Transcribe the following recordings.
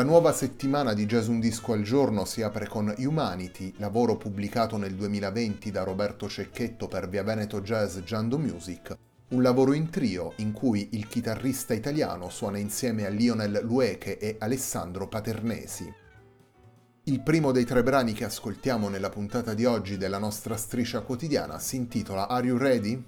La nuova settimana di Jazz Un Disco al Giorno si apre con Humanity, lavoro pubblicato nel 2020 da Roberto Cecchetto per Via Veneto Jazz Giando Music, un lavoro in trio in cui il chitarrista italiano suona insieme a Lionel Lueche e Alessandro Paternesi. Il primo dei tre brani che ascoltiamo nella puntata di oggi della nostra striscia quotidiana si intitola Are You Ready?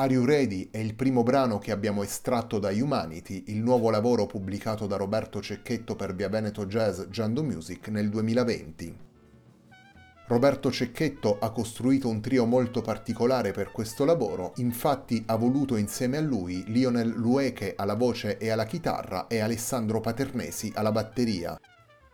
Are You Ready è il primo brano che abbiamo estratto da Humanity, il nuovo lavoro pubblicato da Roberto Cecchetto per Via Veneto Jazz Giando Music nel 2020. Roberto Cecchetto ha costruito un trio molto particolare per questo lavoro, infatti ha voluto insieme a lui Lionel Lueche alla voce e alla chitarra e Alessandro Paternesi alla batteria.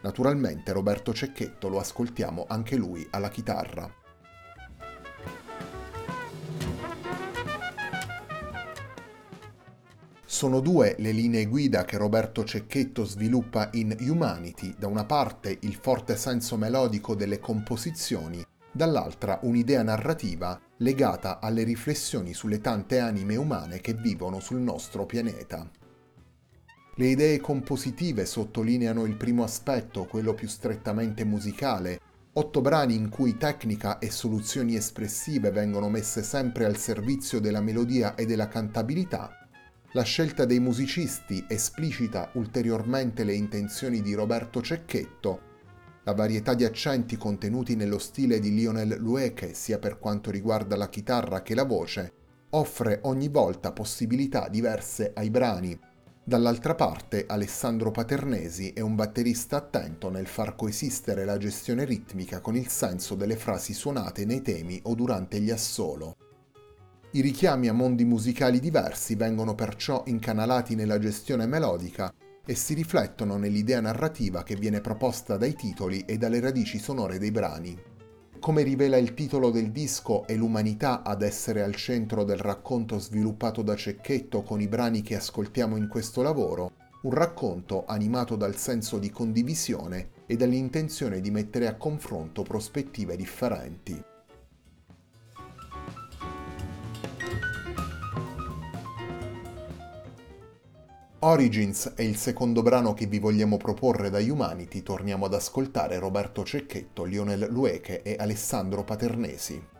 Naturalmente Roberto Cecchetto lo ascoltiamo anche lui alla chitarra. Sono due le linee guida che Roberto Cecchetto sviluppa in Humanity, da una parte il forte senso melodico delle composizioni, dall'altra un'idea narrativa legata alle riflessioni sulle tante anime umane che vivono sul nostro pianeta. Le idee compositive sottolineano il primo aspetto, quello più strettamente musicale, otto brani in cui tecnica e soluzioni espressive vengono messe sempre al servizio della melodia e della cantabilità, la scelta dei musicisti esplicita ulteriormente le intenzioni di Roberto Cecchetto, la varietà di accenti contenuti nello stile di Lionel Lueche, sia per quanto riguarda la chitarra che la voce, offre ogni volta possibilità diverse ai brani. Dall'altra parte, Alessandro Paternesi è un batterista attento nel far coesistere la gestione ritmica con il senso delle frasi suonate nei temi o durante gli assolo. I richiami a mondi musicali diversi vengono perciò incanalati nella gestione melodica e si riflettono nell'idea narrativa che viene proposta dai titoli e dalle radici sonore dei brani. Come rivela il titolo del disco è l'umanità ad essere al centro del racconto sviluppato da Cecchetto con i brani che ascoltiamo in questo lavoro, un racconto animato dal senso di condivisione e dall'intenzione di mettere a confronto prospettive differenti. Origins è il secondo brano che vi vogliamo proporre da Humanity, torniamo ad ascoltare Roberto Cecchetto, Lionel Lueche e Alessandro Paternesi.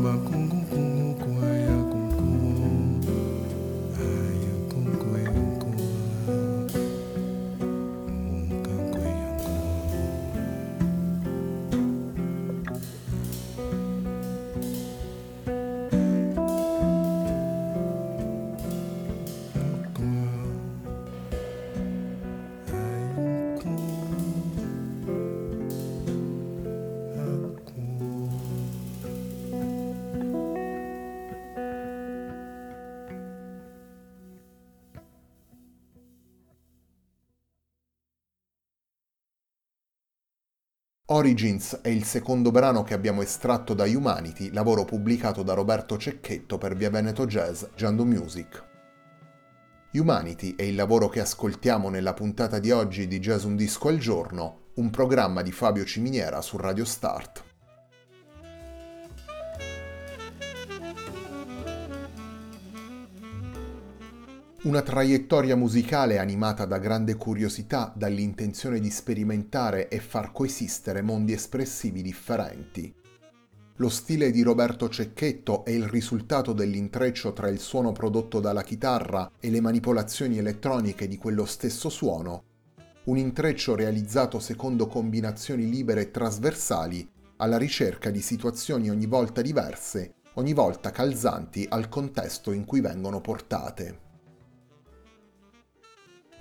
마마 콩콩콩 Origins è il secondo brano che abbiamo estratto da Humanity, lavoro pubblicato da Roberto Cecchetto per Via Veneto Jazz, Giando Music. Humanity è il lavoro che ascoltiamo nella puntata di oggi di Jazz Un Disco al Giorno, un programma di Fabio Ciminiera su Radio Start. Una traiettoria musicale animata da grande curiosità, dall'intenzione di sperimentare e far coesistere mondi espressivi differenti. Lo stile di Roberto Cecchetto è il risultato dell'intreccio tra il suono prodotto dalla chitarra e le manipolazioni elettroniche di quello stesso suono, un intreccio realizzato secondo combinazioni libere e trasversali alla ricerca di situazioni ogni volta diverse, ogni volta calzanti al contesto in cui vengono portate.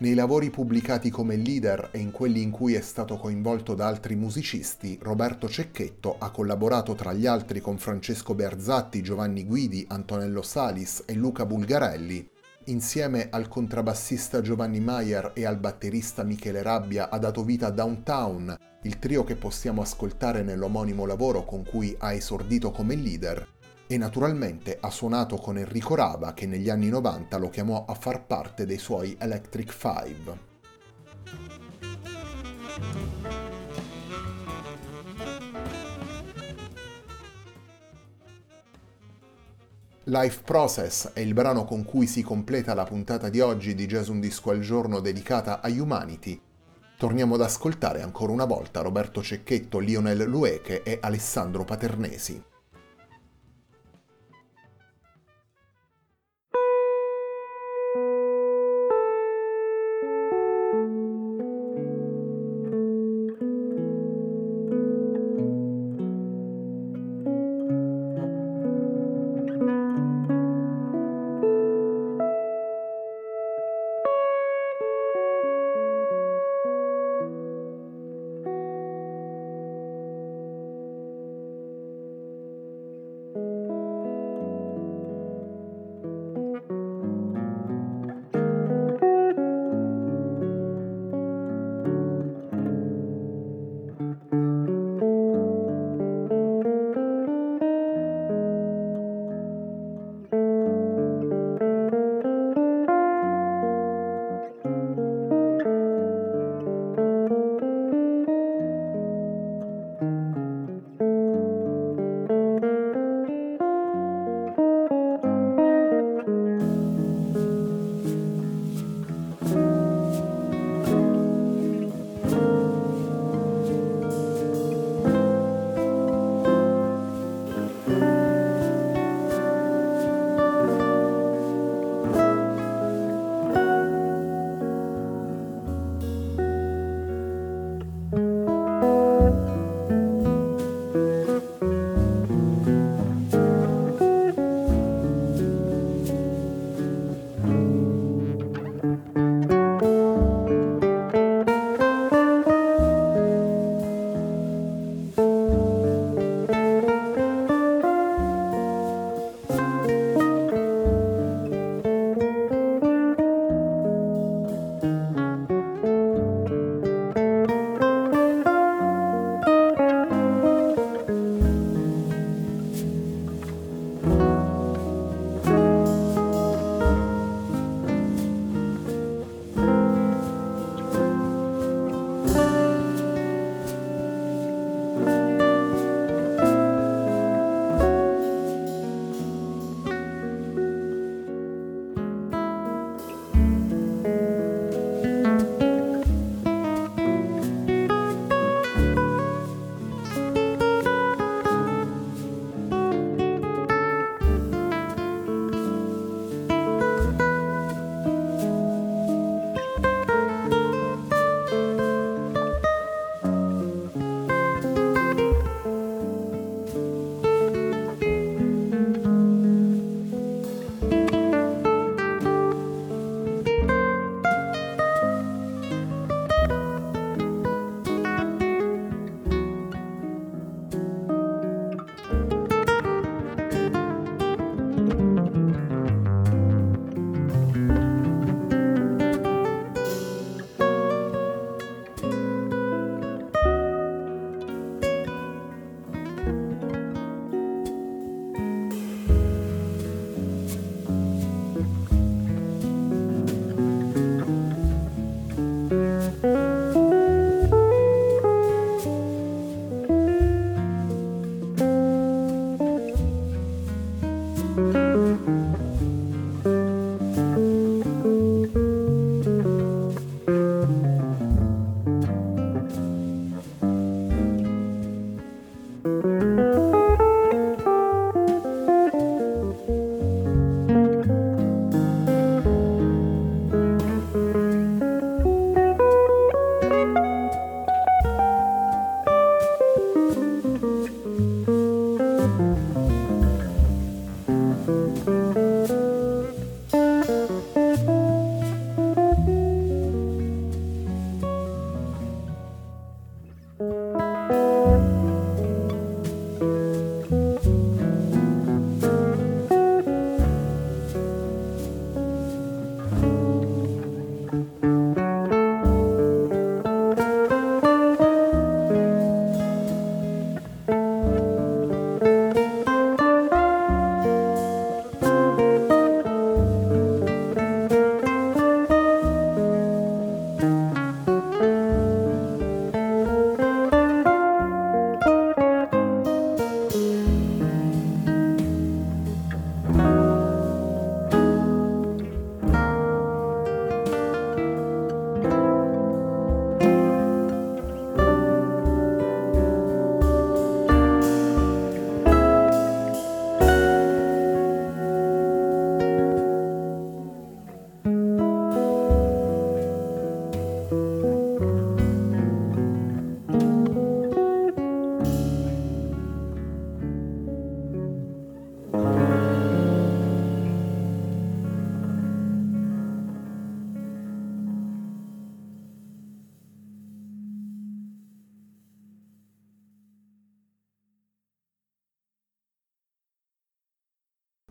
Nei lavori pubblicati come leader e in quelli in cui è stato coinvolto da altri musicisti, Roberto Cecchetto ha collaborato tra gli altri con Francesco Berzatti, Giovanni Guidi, Antonello Salis e Luca Bulgarelli. Insieme al contrabbassista Giovanni Maier e al batterista Michele Rabbia ha dato vita a Downtown, il trio che possiamo ascoltare nell'omonimo lavoro con cui ha esordito come leader, e naturalmente ha suonato con Enrico Rava che negli anni 90 lo chiamò a far parte dei suoi Electric Five. Life Process è il brano con cui si completa la puntata di oggi di Jazz Un Disco al Giorno dedicata a Humanity. Torniamo ad ascoltare ancora una volta Roberto Cecchetto, Lionel Lueche e Alessandro Paternesi.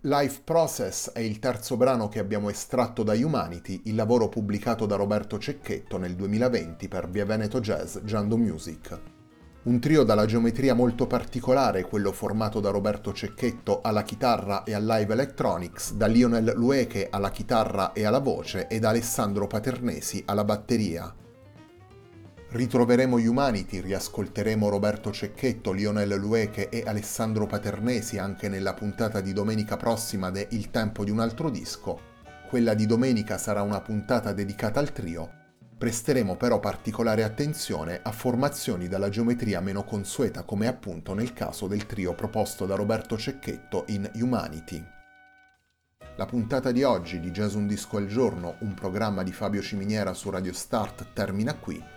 Life Process è il terzo brano che abbiamo estratto da Humanity, il lavoro pubblicato da Roberto Cecchetto nel 2020 per Via Veneto Jazz Giando Music. Un trio dalla geometria molto particolare, quello formato da Roberto Cecchetto alla chitarra e al live electronics, da Lionel Lueche alla chitarra e alla voce e da Alessandro Paternesi alla batteria. Ritroveremo Humanity, riascolteremo Roberto Cecchetto, Lionel Lueche e Alessandro Paternesi anche nella puntata di domenica prossima de Il tempo di un altro disco. Quella di domenica sarà una puntata dedicata al trio. Presteremo però particolare attenzione a formazioni dalla geometria meno consueta come appunto nel caso del trio proposto da Roberto Cecchetto in Humanity. La puntata di oggi di Jazz Un Disco al Giorno, un programma di Fabio Ciminiera su Radio Start, termina qui